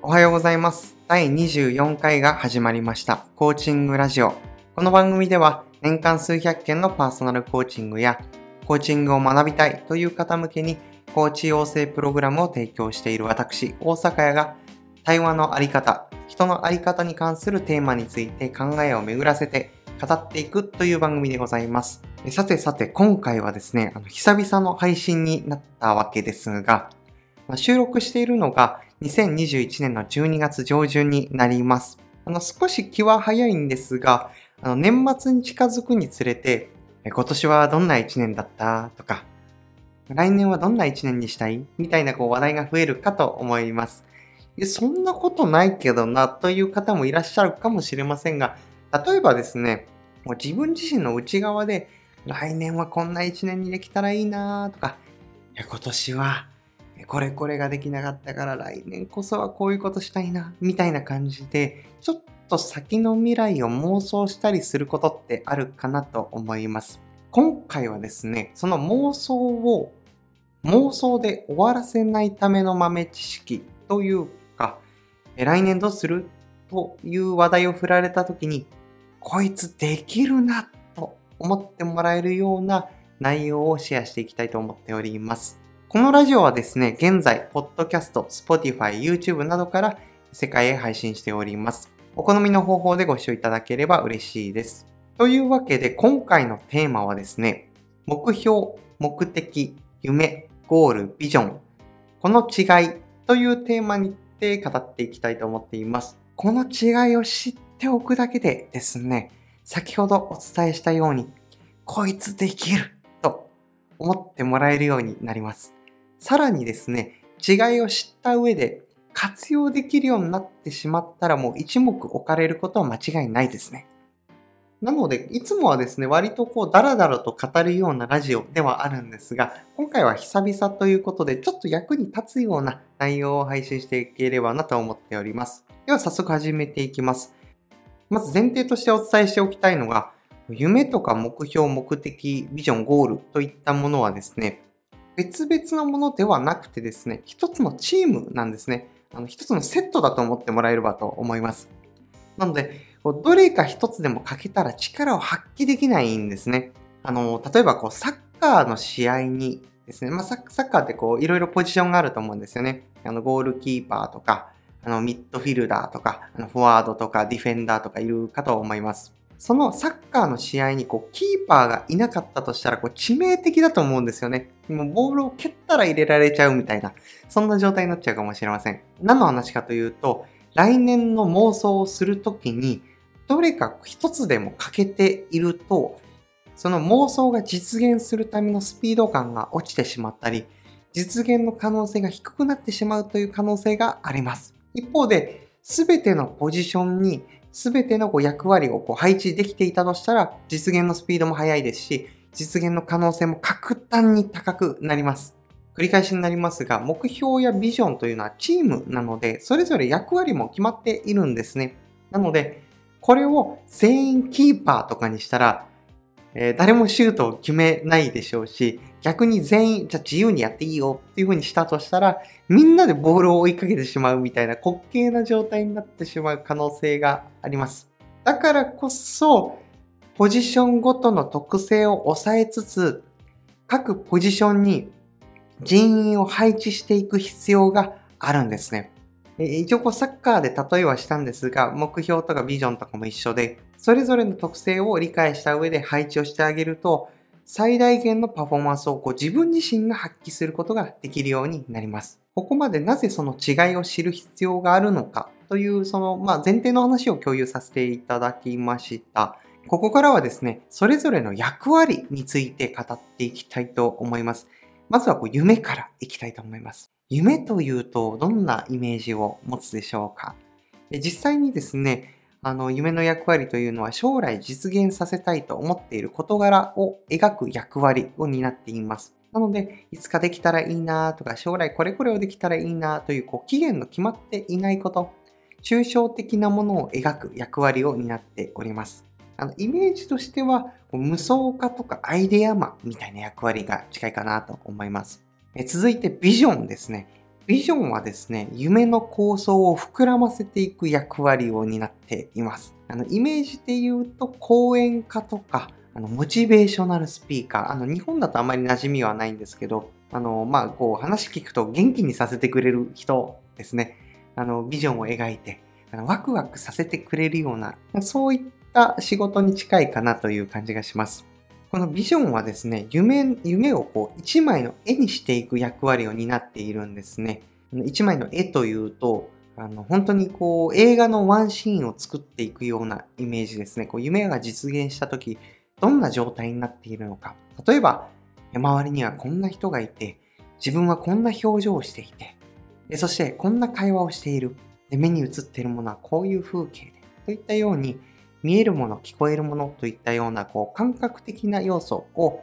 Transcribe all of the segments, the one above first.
おはようございます。第24回が始まりました。コーチングラジオ。この番組では年間数百件のパーソナルコーチングやコーチングを学びたいという方向けにコーチ養成プログラムを提供している私、大阪屋が対話のあり方、人のあり方に関するテーマについて考えを巡らせて語っていくという番組でございます。さてさて、今回はですね、あの久々の配信になったわけですが、収録しているのが2021年の12月上旬になります。あの少し気は早いんですが、あの年末に近づくにつれて、今年はどんな1年だった？とか、来年はどんな1年にしたい？みたいなこう話題が増えるかと思います。そんなことないけどなという方もいらっしゃるかもしれませんが、例えばですね、もう自分自身の内側で来年はこんな1年にできたらいいなとか、今年はこれこれができなかったから来年こそはこういうことしたいな、みたいな感じで、ちょっと先の未来を妄想したりすることってあるかなと思います。今回はですね、その妄想を妄想で終わらせないための豆知識というか、来年どうするという話題を振られた時に、こいつできるなと思ってもらえるような内容をシェアしていきたいと思っております。このラジオはですね、現在、ポッドキャスト、Spotify、YouTube などから世界へ配信しております。お好みの方法でご視聴いただければ嬉しいです。というわけで、今回のテーマはですね、目標、目的、夢、ゴール、ビジョン、この違いというテーマにて語っていきたいと思っています。この違いを知っておくだけでですね、先ほどお伝えしたように、こいつできると思ってもらえるようになります。さらにですね、違いを知った上で活用できるようになってしまったらもう一目置かれることは間違いないですね。なので、いつもはですね、割とこう、ダラダラと語るようなラジオではあるんですが、今回は久々ということで、ちょっと役に立つような内容を配信していければなと思っております。では、早速始めていきます。まず前提としてお伝えしておきたいのが、夢とか目標、目的、ビジョン、ゴールといったものはですね、別々のものではなくてですね、一つのチームなんですね。あの一つのセットだと思ってもらえればと思います。なので、どれか一つでも欠けたら力を発揮できないんですね。あの、例えばこうサッカーの試合にですね、まあサッカーってこういろいろポジションがあると思うんですよね。あの、ゴールキーパーとか、あの、ミッドフィルダーとか、あのフォワードとかディフェンダーとかいるかと思います。そのサッカーの試合にこうキーパーがいなかったとしたらこう致命的だと思うんですよね。もうボールを蹴ったら入れられちゃうみたいな、そんな状態になっちゃうかもしれません。何の話かというと、来年の妄想をするときに、どれか一つでも欠けていると、その妄想が実現するためのスピード感が落ちてしまったり、実現の可能性が低くなってしまうという可能性があります。一方で、すべてのポジションに、すべてのこう役割をこう配置できていたとしたら、実現のスピードも速いですし、実現の可能性も格段に高くなります。繰り返しになりますが、目標やビジョンというのはチームなので、それぞれ役割も決まっているんですね。なので、これを全員キーパーとかにしたら、えー誰もシュートを決めないでしょうし、逆に全員、じゃあ自由にやっていいよっていう風にしたとしたら、みんなでボールを追いかけてしまうみたいな滑稽な状態になってしまう可能性があります。だからこそ、ポジションごとの特性を抑えつつ、各ポジションに人員を配置していく必要があるんですね。一応こうサッカーで例えはしたんですが、目標とかビジョンとかも一緒で、それぞれの特性を理解した上で配置をしてあげると、最大限のパフォーマンスをこう自分自身が発揮することができるようになります。ここまでなぜその違いを知る必要があるのかというその、まあ、前提の話を共有させていただきました。ここからはですね、それぞれの役割について語っていきたいと思います。まずはこう夢からいきたいと思います。夢というとどんなイメージを持つでしょうか実際にですね、あの夢の役割というのは将来実現させたいと思っている事柄を描く役割を担っています。なので、いつかできたらいいなとか、将来これこれをできたらいいなというこう期限の決まっていないこと、抽象的なものを描く役割を担っております。あのイメージとしては、無双化とかアイデアマンみたいな役割が近いかなと思います。え続いてビジョンですね。ビジョンはですね、夢の構想を膨らませていく役割を担っています。あの、イメージで言うと、講演家とか、あの、モチベーショナルスピーカー。あの、日本だとあまり馴染みはないんですけど、あの、まあ、こう、話聞くと元気にさせてくれる人ですね。あの、ビジョンを描いて、あのワクワクさせてくれるような、そういった仕事に近いかなという感じがします。このビジョンはですね、夢、夢をこう一枚の絵にしていく役割を担っているんですね。一枚の絵というと、あの本当にこう映画のワンシーンを作っていくようなイメージですね。こう夢が実現した時、どんな状態になっているのか。例えば、周りにはこんな人がいて、自分はこんな表情をしていて、そしてこんな会話をしている。で目に映っているものはこういう風景で。といったように、見えるもの、聞こえるものといったようなこう感覚的な要素を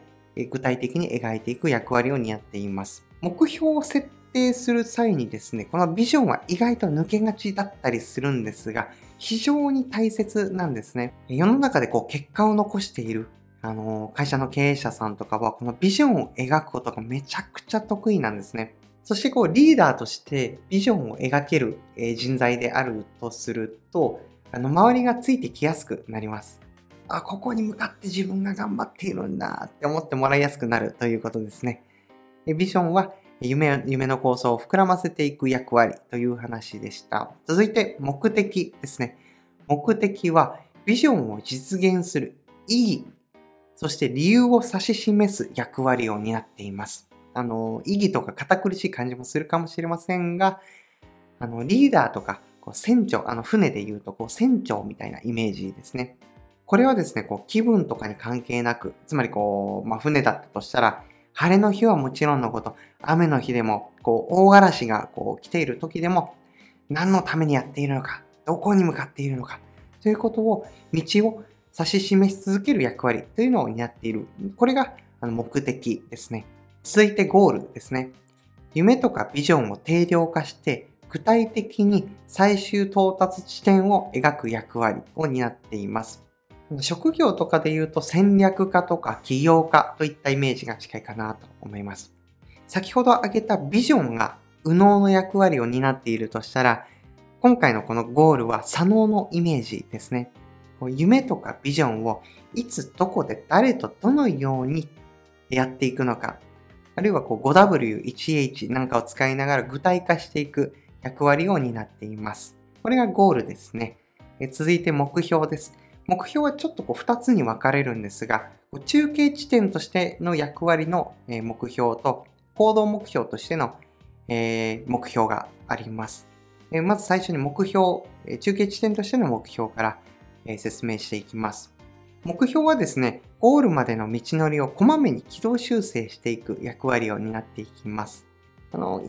具体的に描いていく役割を担っています。目標を設定する際にですね、このビジョンは意外と抜けがちだったりするんですが、非常に大切なんですね。世の中でこう結果を残しているあの会社の経営者さんとかはこのビジョンを描くことがめちゃくちゃ得意なんですね。そしてこうリーダーとしてビジョンを描ける人材であるとすると、あの、周りがついてきやすくなります。あ、ここに向かって自分が頑張っているんだって思ってもらいやすくなるということですね。ビジョンは夢夢の構想を膨らませていく役割という話でした。続いて目的ですね。目的はビジョンを実現する意義、そして理由を指し示す役割を担っています。あの、意義とか堅苦しい感じもするかもしれませんが、あの、リーダーとかこう船長、あの船で言うとこう船長みたいなイメージですね。これはですね、こう気分とかに関係なく、つまりこう、まあ、船だったとしたら、晴れの日はもちろんのこと、雨の日でも、こう、大嵐がこう来ている時でも、何のためにやっているのか、どこに向かっているのか、ということを、道を指し示し続ける役割というのを担っている。これが目的ですね。続いてゴールですね。夢とかビジョンを定量化して具体的に最終到達地点を描く役割を担っています。職業とかで言うと戦略家とか起業家といったイメージが近いかなと思います。先ほど挙げたビジョンが右脳の役割を担っているとしたら、今回のこのゴールは左脳のイメージですね。夢とかビジョンをいつどこで誰とどのようにやっていくのか、あるいはこう 5W1H なんかを使いながら具体化していく役割を担っています。これがゴールですね。え続いて目標です。目標はちょっとこう2つに分かれるんですが、中継地点としての役割の目標と行動目標としての目標があります。まず最初に目標、中継地点としての目標から説明していきます。目標はですね、ゴールまでの道のりをこまめに軌道修正していく役割を担っていきます。あの、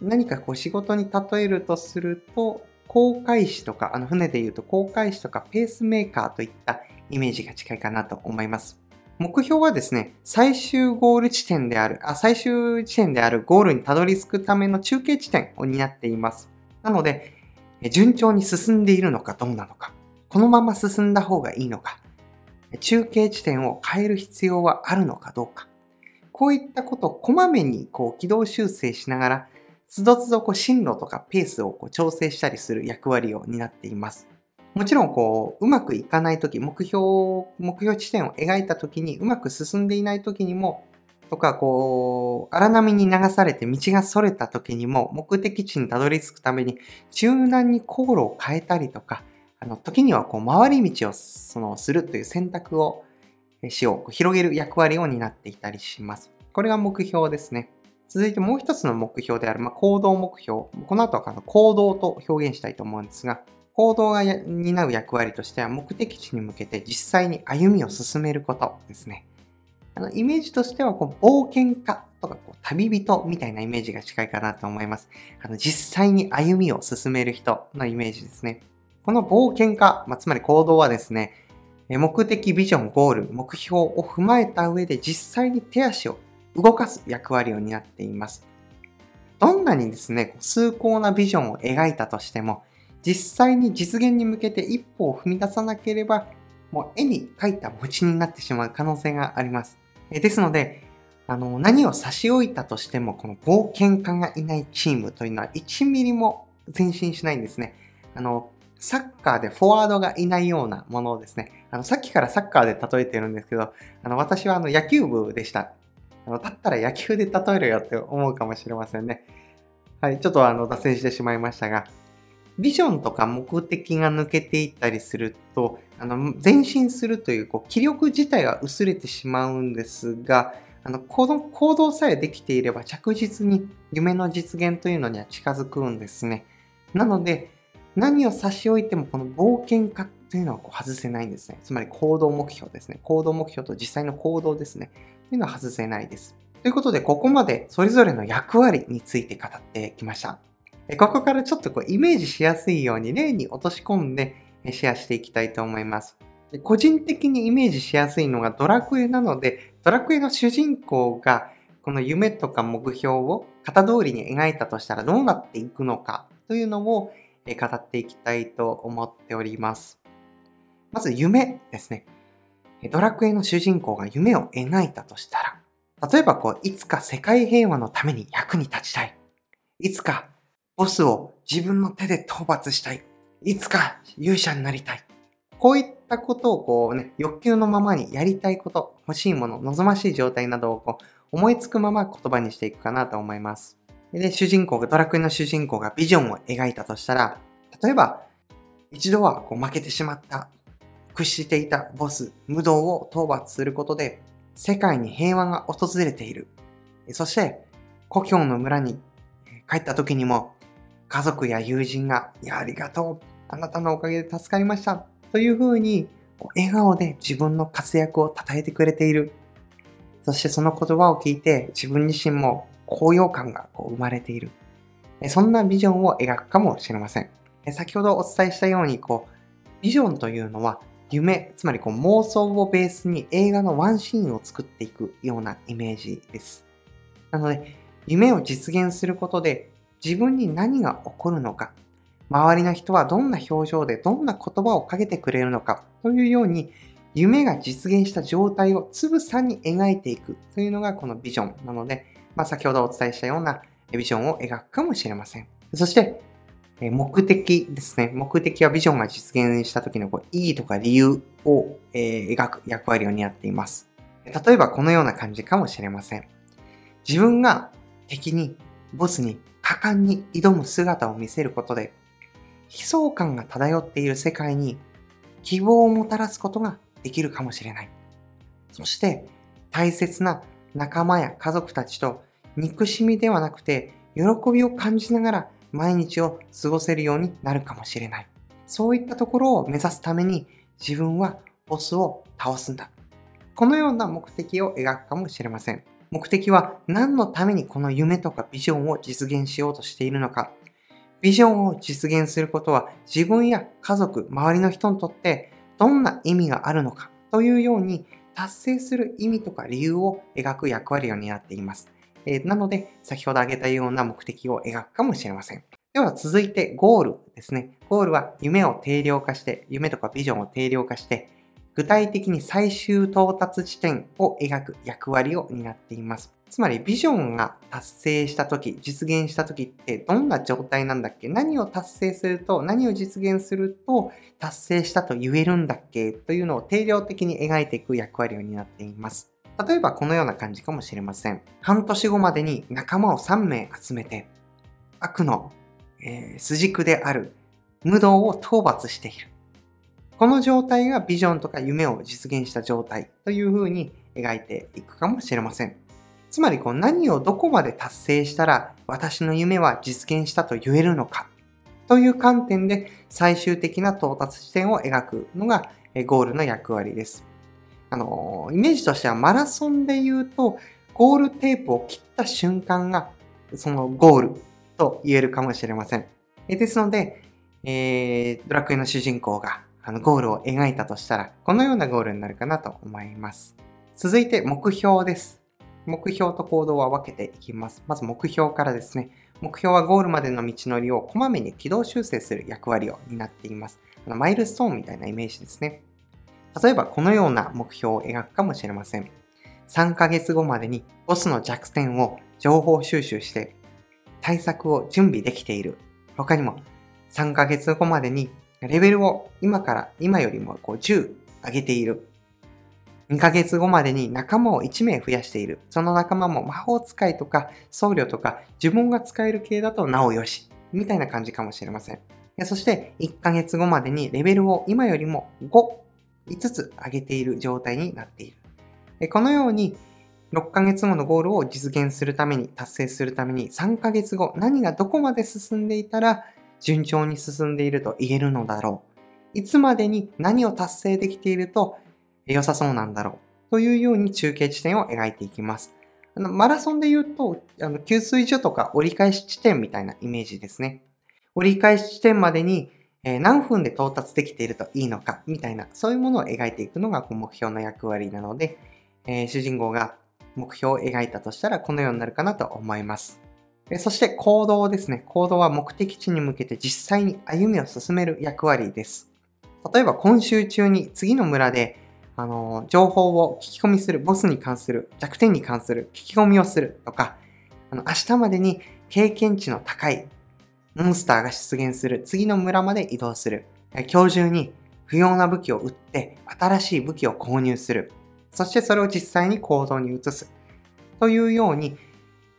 何かこう仕事に例えるとすると、航海士とか、あの船で言うと航海士とかペースメーカーといったイメージが近いかなと思います。目標はですね、最終ゴール地点である、あ最終地点であるゴールにたどり着くための中継地点を担っています。なので、順調に進んでいるのかどうなのか、このまま進んだ方がいいのか、中継地点を変える必要はあるのかどうか、こういったことをこまめにこう軌道修正しながら、つどつどこう進路とかペースをこう調整したりする役割を担っています。もちろんこう、うまくいかないとき、目標、目標地点を描いたときにうまく進んでいないときにも、とかこう、荒波に流されて道が逸れたときにも、目的地にたどり着くために柔軟に航路を変えたりとか、あの、時にはこう、回り道をそのするという選択をしを広げる役割を担っていたりします。これが目標ですね。続いてもう一つの目標である、まあ、行動目標。この後は行動と表現したいと思うんですが、行動が担う役割としては目的地に向けて実際に歩みを進めることですね。あのイメージとしてはこう冒険家とかこう旅人みたいなイメージが近いかなと思います。あの実際に歩みを進める人のイメージですね。この冒険家、まあ、つまり行動はですね、目的、ビジョン、ゴール、目標を踏まえた上で実際に手足を動かす役割を担っています。どんなにですね、崇高なビジョンを描いたとしても、実際に実現に向けて一歩を踏み出さなければ、もう絵に描いた餅になってしまう可能性があります。ですので、あの、何を差し置いたとしても、この冒険家がいないチームというのは1ミリも前進しないんですね。あの、サッカーでフォワードがいないようなものをですね、あの、さっきからサッカーで例えてるんですけど、あの、私はあの、野球部でした。あの、だったら野球で例えるよって思うかもしれませんね。はい、ちょっとあの、脱線してしまいましたが、ビジョンとか目的が抜けていったりすると、あの、前進するという、こう、気力自体は薄れてしまうんですが、あの、この行動さえできていれば着実に夢の実現というのには近づくんですね。なので、何を差し置いてもこの冒険家というのはこう外せないんですね。つまり行動目標ですね。行動目標と実際の行動ですね。というのは外せないです。ということで、ここまでそれぞれの役割について語ってきました。ここからちょっとこうイメージしやすいように例に落とし込んでシェアしていきたいと思います。個人的にイメージしやすいのがドラクエなので、ドラクエの主人公がこの夢とか目標を型通りに描いたとしたらどうなっていくのかというのを語っていきたいと思っております。まず夢ですね。ドラクエの主人公が夢を描いたとしたら、例えばこう、いつか世界平和のために役に立ちたい。いつかボスを自分の手で討伐したい。いつか勇者になりたい。こういったことをこうね、欲求のままにやりたいこと、欲しいもの、望ましい状態などをこう思いつくまま言葉にしていくかなと思います。で、主人公が、ドラクエの主人公がビジョンを描いたとしたら、例えば、一度はこう負けてしまった、屈していたボス、無道を討伐することで、世界に平和が訪れている。そして、故郷の村に帰った時にも、家族や友人が、いや、ありがとう。あなたのおかげで助かりました。というふうに、笑顔で自分の活躍を称えてくれている。そしてその言葉を聞いて自分自身も高揚感がこう生まれている。そんなビジョンを描くかもしれません。先ほどお伝えしたように、こう、ビジョンというのは夢、つまりこう妄想をベースに映画のワンシーンを作っていくようなイメージです。なので、夢を実現することで自分に何が起こるのか、周りの人はどんな表情でどんな言葉をかけてくれるのかというように、夢が実現した状態をつぶさに描いていくというのがこのビジョンなので、まあ、先ほどお伝えしたようなビジョンを描くかもしれません。そして、目的ですね。目的はビジョンが実現した時のこう意義とか理由を、描く役割を担っています。例えばこのような感じかもしれません。自分が敵に、ボスに果敢に挑む姿を見せることで、悲壮感が漂っている世界に希望をもたらすことができるかもしれない。そして大切な仲間や家族たちと憎しみではなくて喜びを感じながら毎日を過ごせるようになるかもしれない。そういったところを目指すために自分はボスを倒すんだ。このような目的を描くかもしれません。目的は何のためにこの夢とかビジョンを実現しようとしているのか。ビジョンを実現することは自分や家族、周りの人にとってどんな意味があるのかというように達成する意味とか理由を描く役割を担っています。えー、なので、先ほど挙げたような目的を描くかもしれません。では続いてゴールですね。ゴールは夢を定量化して、夢とかビジョンを定量化して、具体的に最終到達地点を描く役割を担っています。つまりビジョンが達成した時、実現した時ってどんな状態なんだっけ？何を達成すると、何を実現すると達成したと言えるんだっけ？というのを定量的に描いていく役割を担っています。例えばこのような感じかもしれません。半年後までに仲間を3名集めて、悪の、えー、筋軸である無道を討伐している。この状態がビジョンとか夢を実現した状態という風に描いていくかもしれません。つまりこう何をどこまで達成したら私の夢は実現したと言えるのかという観点で最終的な到達地点を描くのがゴールの役割です。あの、イメージとしてはマラソンで言うとゴールテープを切った瞬間がそのゴールと言えるかもしれません。ですので、えー、ドラクエの主人公があのゴールを描いたとしたら、このようなゴールになるかなと思います。続いて目標です。目標と行動は分けていきます。まず目標からですね。目標はゴールまでの道のりをこまめに軌道修正する役割を担っています。あのマイルストーンみたいなイメージですね。例えばこのような目標を描くかもしれません。3ヶ月後までにボスの弱点を情報収集して対策を準備できている。他にも3ヶ月後までにレベルを今から今よりもこう10上げている。2ヶ月後までに仲間を1名増やしている。その仲間も魔法使いとか僧侶とか呪文が使える系だとなおよし。みたいな感じかもしれません。そして1ヶ月後までにレベルを今よりも5、5つ上げている状態になっている。このように6ヶ月後のゴールを実現するために、達成するために3ヶ月後何がどこまで進んでいたら順調に進んでいると言えるのだろう。いつまでに何を達成できていると良さそうなんだろう。というように中継地点を描いていきます。あのマラソンで言うと、あの給水所とか折り返し地点みたいなイメージですね。折り返し地点までに、え何分で到達できているといいのかみたいな、そういうものを描いていくのが目標の役割なので、えー、主人公が目標を描いたとしたらこのようになるかなと思います。そして行動ですね。行動は目的地に向けて実際に歩みを進める役割です。例えば今週中に次の村であの、情報を聞き込みする、ボスに関する、弱点に関する聞き込みをするとか、あの、明日までに経験値の高いモンスターが出現する次の村まで移動する。今日中に不要な武器を売って新しい武器を購入する。そしてそれを実際に行動に移す。というように、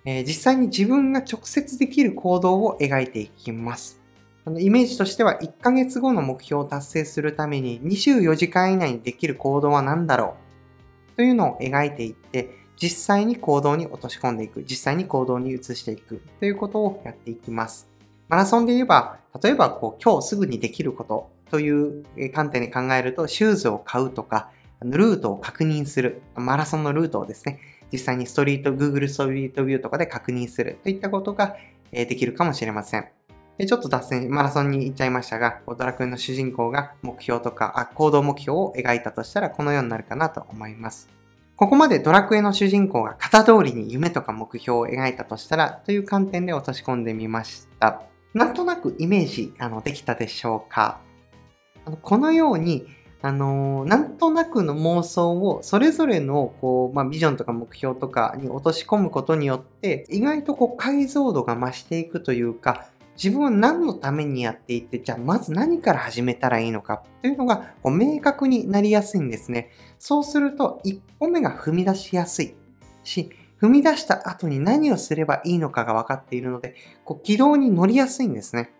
えー、実際に自分が直接できる行動を描いていきます。あのイメージとしては1ヶ月後の目標を達成するために24時間以内にできる行動は何だろう？というのを描いていって実際に行動に落とし込んでいく、実際に行動に移していく。ということをやっていきます。マラソンで言えば、例えばこう今日すぐにできること。という観点で考えると、シューズを買うとか、ルートを確認する、マラソンのルートをですね、実際にストリート、Google ストリートビューとかで確認する。といったことができるかもしれません。ちょっと脱線、マラソンに行っちゃいましたが、ドラクエの主人公が目標とか、行動目標を描いたとしたらこのようになるかなと思います。ここまでドラクエの主人公が型通りに夢とか目標を描いたとしたらという観点で落とし込んでみました。なんとなくイメージあのできたでしょうかあのこのようにあのー、なんとなくの妄想をそれぞれのこう、まあ、ビジョンとか目標とかに落とし込むことによって意外とこう解像度が増していくというか自分は何のためにやっていて、じゃあまず何から始めたらいいのかというのがこう明確になりやすいんですね。そうすると一歩目が踏み出しやすいし、踏み出した後に何をすればいいのかが分かっているので、こう軌道に乗りやすいんですね。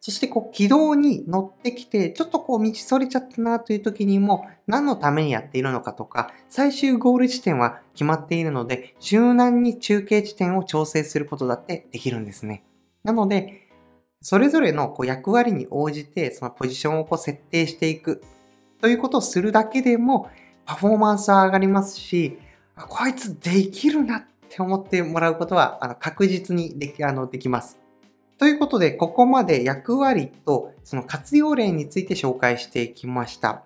そしてこう軌道に乗ってきて、ちょっとこう道それちゃったなという時にも何のためにやっているのかとか、最終ゴール地点は決まっているので、柔軟に中継地点を調整することだってできるんですね。なので、それぞれのこう役割に応じて、そのポジションをこう設定していくということをするだけでも、パフォーマンスは上がりますし、こいつできるなって思ってもらうことはあの確実にできあのできます。ということで、ここまで役割とその活用例について紹介していきました。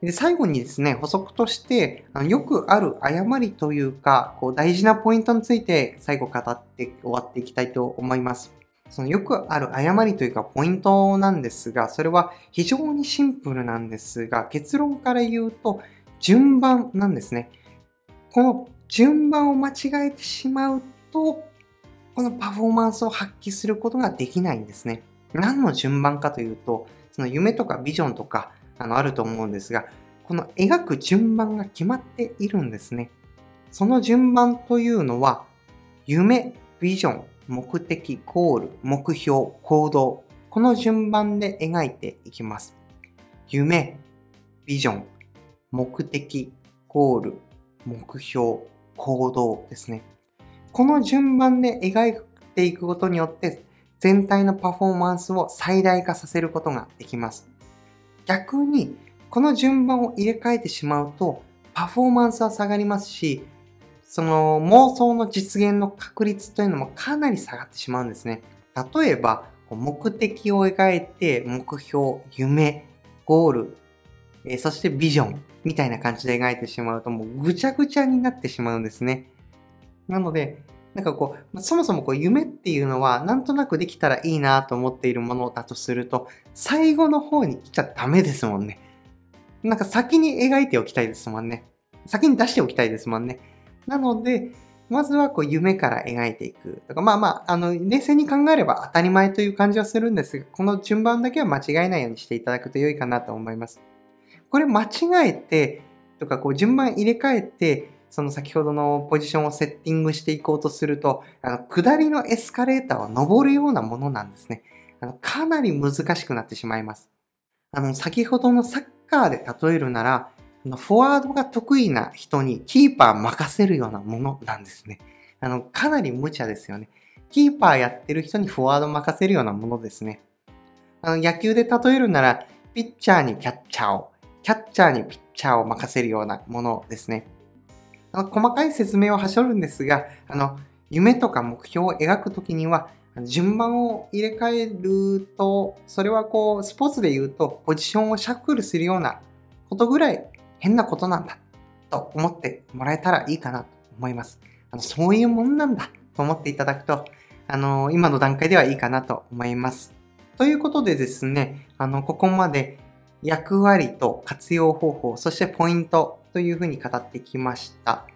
で最後にですね、補足として、あのよくある誤りというか、こう大事なポイントについて最後語って終わっていきたいと思います。そのよくある誤りというかポイントなんですが、それは非常にシンプルなんですが、結論から言うと順番なんですね。この順番を間違えてしまうと、このパフォーマンスを発揮することができないんですね。何の順番かというと、その夢とかビジョンとかあのあると思うんですが、この描く順番が決まっているんですね。その順番というのは、夢、ビジョン、目的、ゴール、目標、行動。この順番で描いていきます。夢、ビジョン、目的、ゴール、目標、行動ですね。この順番で描いていくことによって全体のパフォーマンスを最大化させることができます。逆に、この順番を入れ替えてしまうとパフォーマンスは下がりますし、その妄想の実現の確率というのもかなり下がってしまうんですね。例えば、目的を描いて、目標、夢、ゴール、そしてビジョンみたいな感じで描いてしまうともうぐちゃぐちゃになってしまうんですね。なので、なんかこう、そもそもこう夢っていうのはなんとなくできたらいいなと思っているものだとすると、最後の方に来ちゃダメですもんね。なんか先に描いておきたいですもんね。先に出しておきたいですもんね。なので、まずはこう夢から描いていくとか、まあまあ、あの、冷静に考えれば当たり前という感じはするんですが、この順番だけは間違えないようにしていただくと良いかなと思います。これ間違えて、とかこう順番入れ替えて、その先ほどのポジションをセッティングしていこうとすると、あの、下りのエスカレーターを登るようなものなんですね。あの、かなり難しくなってしまいます。あの、先ほどのサッカーで例えるなら、フォワードが得意な人にキーパー任せるようなものなんですね。あの、かなり無茶ですよね。キーパーやってる人にフォワード任せるようなものですね。あの、野球で例えるなら、ピッチャーにキャッチャーを、キャッチャーにピッチャーを任せるようなものですね。あの細かい説明をはしょるんですが、あの、夢とか目標を描くときには、順番を入れ替えると、それはこう、スポーツで言うと、ポジションをシャッフルするようなことぐらい変なことなんだと思ってもらえたらいいかなと思います。あのそういうもんなんだと思っていただくと、あの、今の段階ではいいかなと思います。ということでですね、あの、ここまで役割と活用方法、そしてポイントというふうに語ってきました。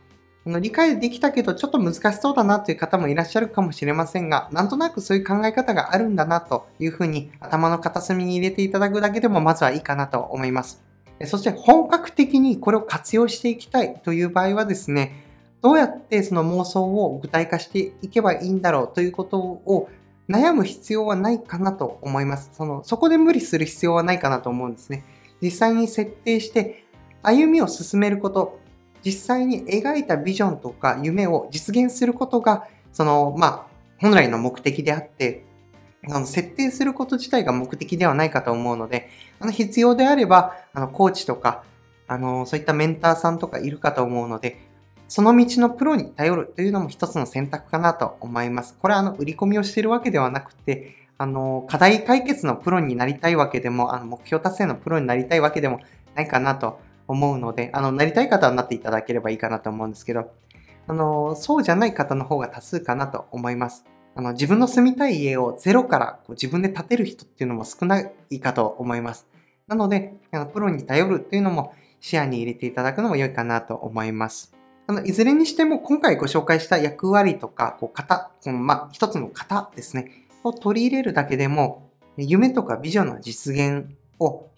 あの理解できたけどちょっと難しそうだなという方もいらっしゃるかもしれませんが、なんとなくそういう考え方があるんだなというふうに頭の片隅に入れていただくだけでもまずはいいかなと思います。そして本格的にこれを活用していきたいという場合はですね、どうやってその妄想を具体化していけばいいんだろうということを悩む必要はないかなと思います。そのそこで無理する必要はないかなと思うんですね。実際に設定して歩みを進めること、実際に描いたビジョンとか夢を実現することが、その、まあ、本来の目的であって、あの設定すること自体が目的ではないかと思うので、あの必要であれば、あのコーチとか、あのそういったメンターさんとかいるかと思うので、その道のプロに頼るというのも一つの選択かなと思います。これはあの売り込みをしているわけではなくて、あの課題解決のプロになりたいわけでも、あの目標達成のプロになりたいわけでもないかなと思うので、あのなりたい方はなっていただければいいかなと思うんですけど、あのそうじゃない方の方が多数かなと思います。あの自分の住みたい家をゼロからこう自分で建てる人っていうのも少ないかと思います。なので、あのプロに頼るっていうのも視野に入れていただくのも良いかなと思います。あのいずれにしても今回ご紹介した役割とか、こう型、このま、一つの型ですね、を取り入れるだけでも、夢とかビジョンの実現を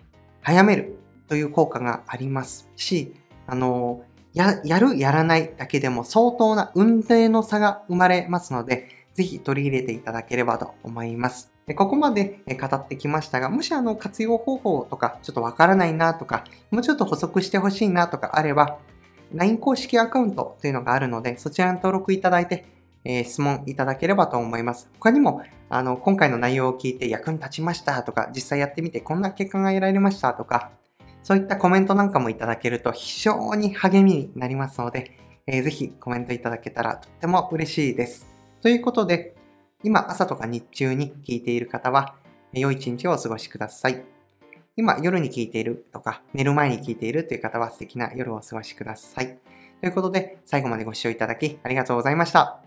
早めるという効果がありますし、あの、や、やる、やらないだけでも相当な運転の差が生まれますので、ぜひ取り入れていただければと思います。ここまで語ってきましたが、もしあの活用方法とかちょっとわからないなとか、もうちょっと補足してほしいなとかあれば、LINE 公式アカウントというのがあるので、そちらに登録いただいて、えー、質問いただければと思います。他にも、あの、今回の内容を聞いて役に立ちましたとか、実際やってみてこんな結果が得られましたとか、そういったコメントなんかもいただけると非常に励みになりますので、えー、ぜひコメントいただけたらとっても嬉しいです。ということで、今朝とか日中に聞いている方は、良い一日をお過ごしください。今夜に聞いているとか、寝る前に聞いているという方は素敵な夜をお過ごしください。ということで、最後までご視聴いただきありがとうございました。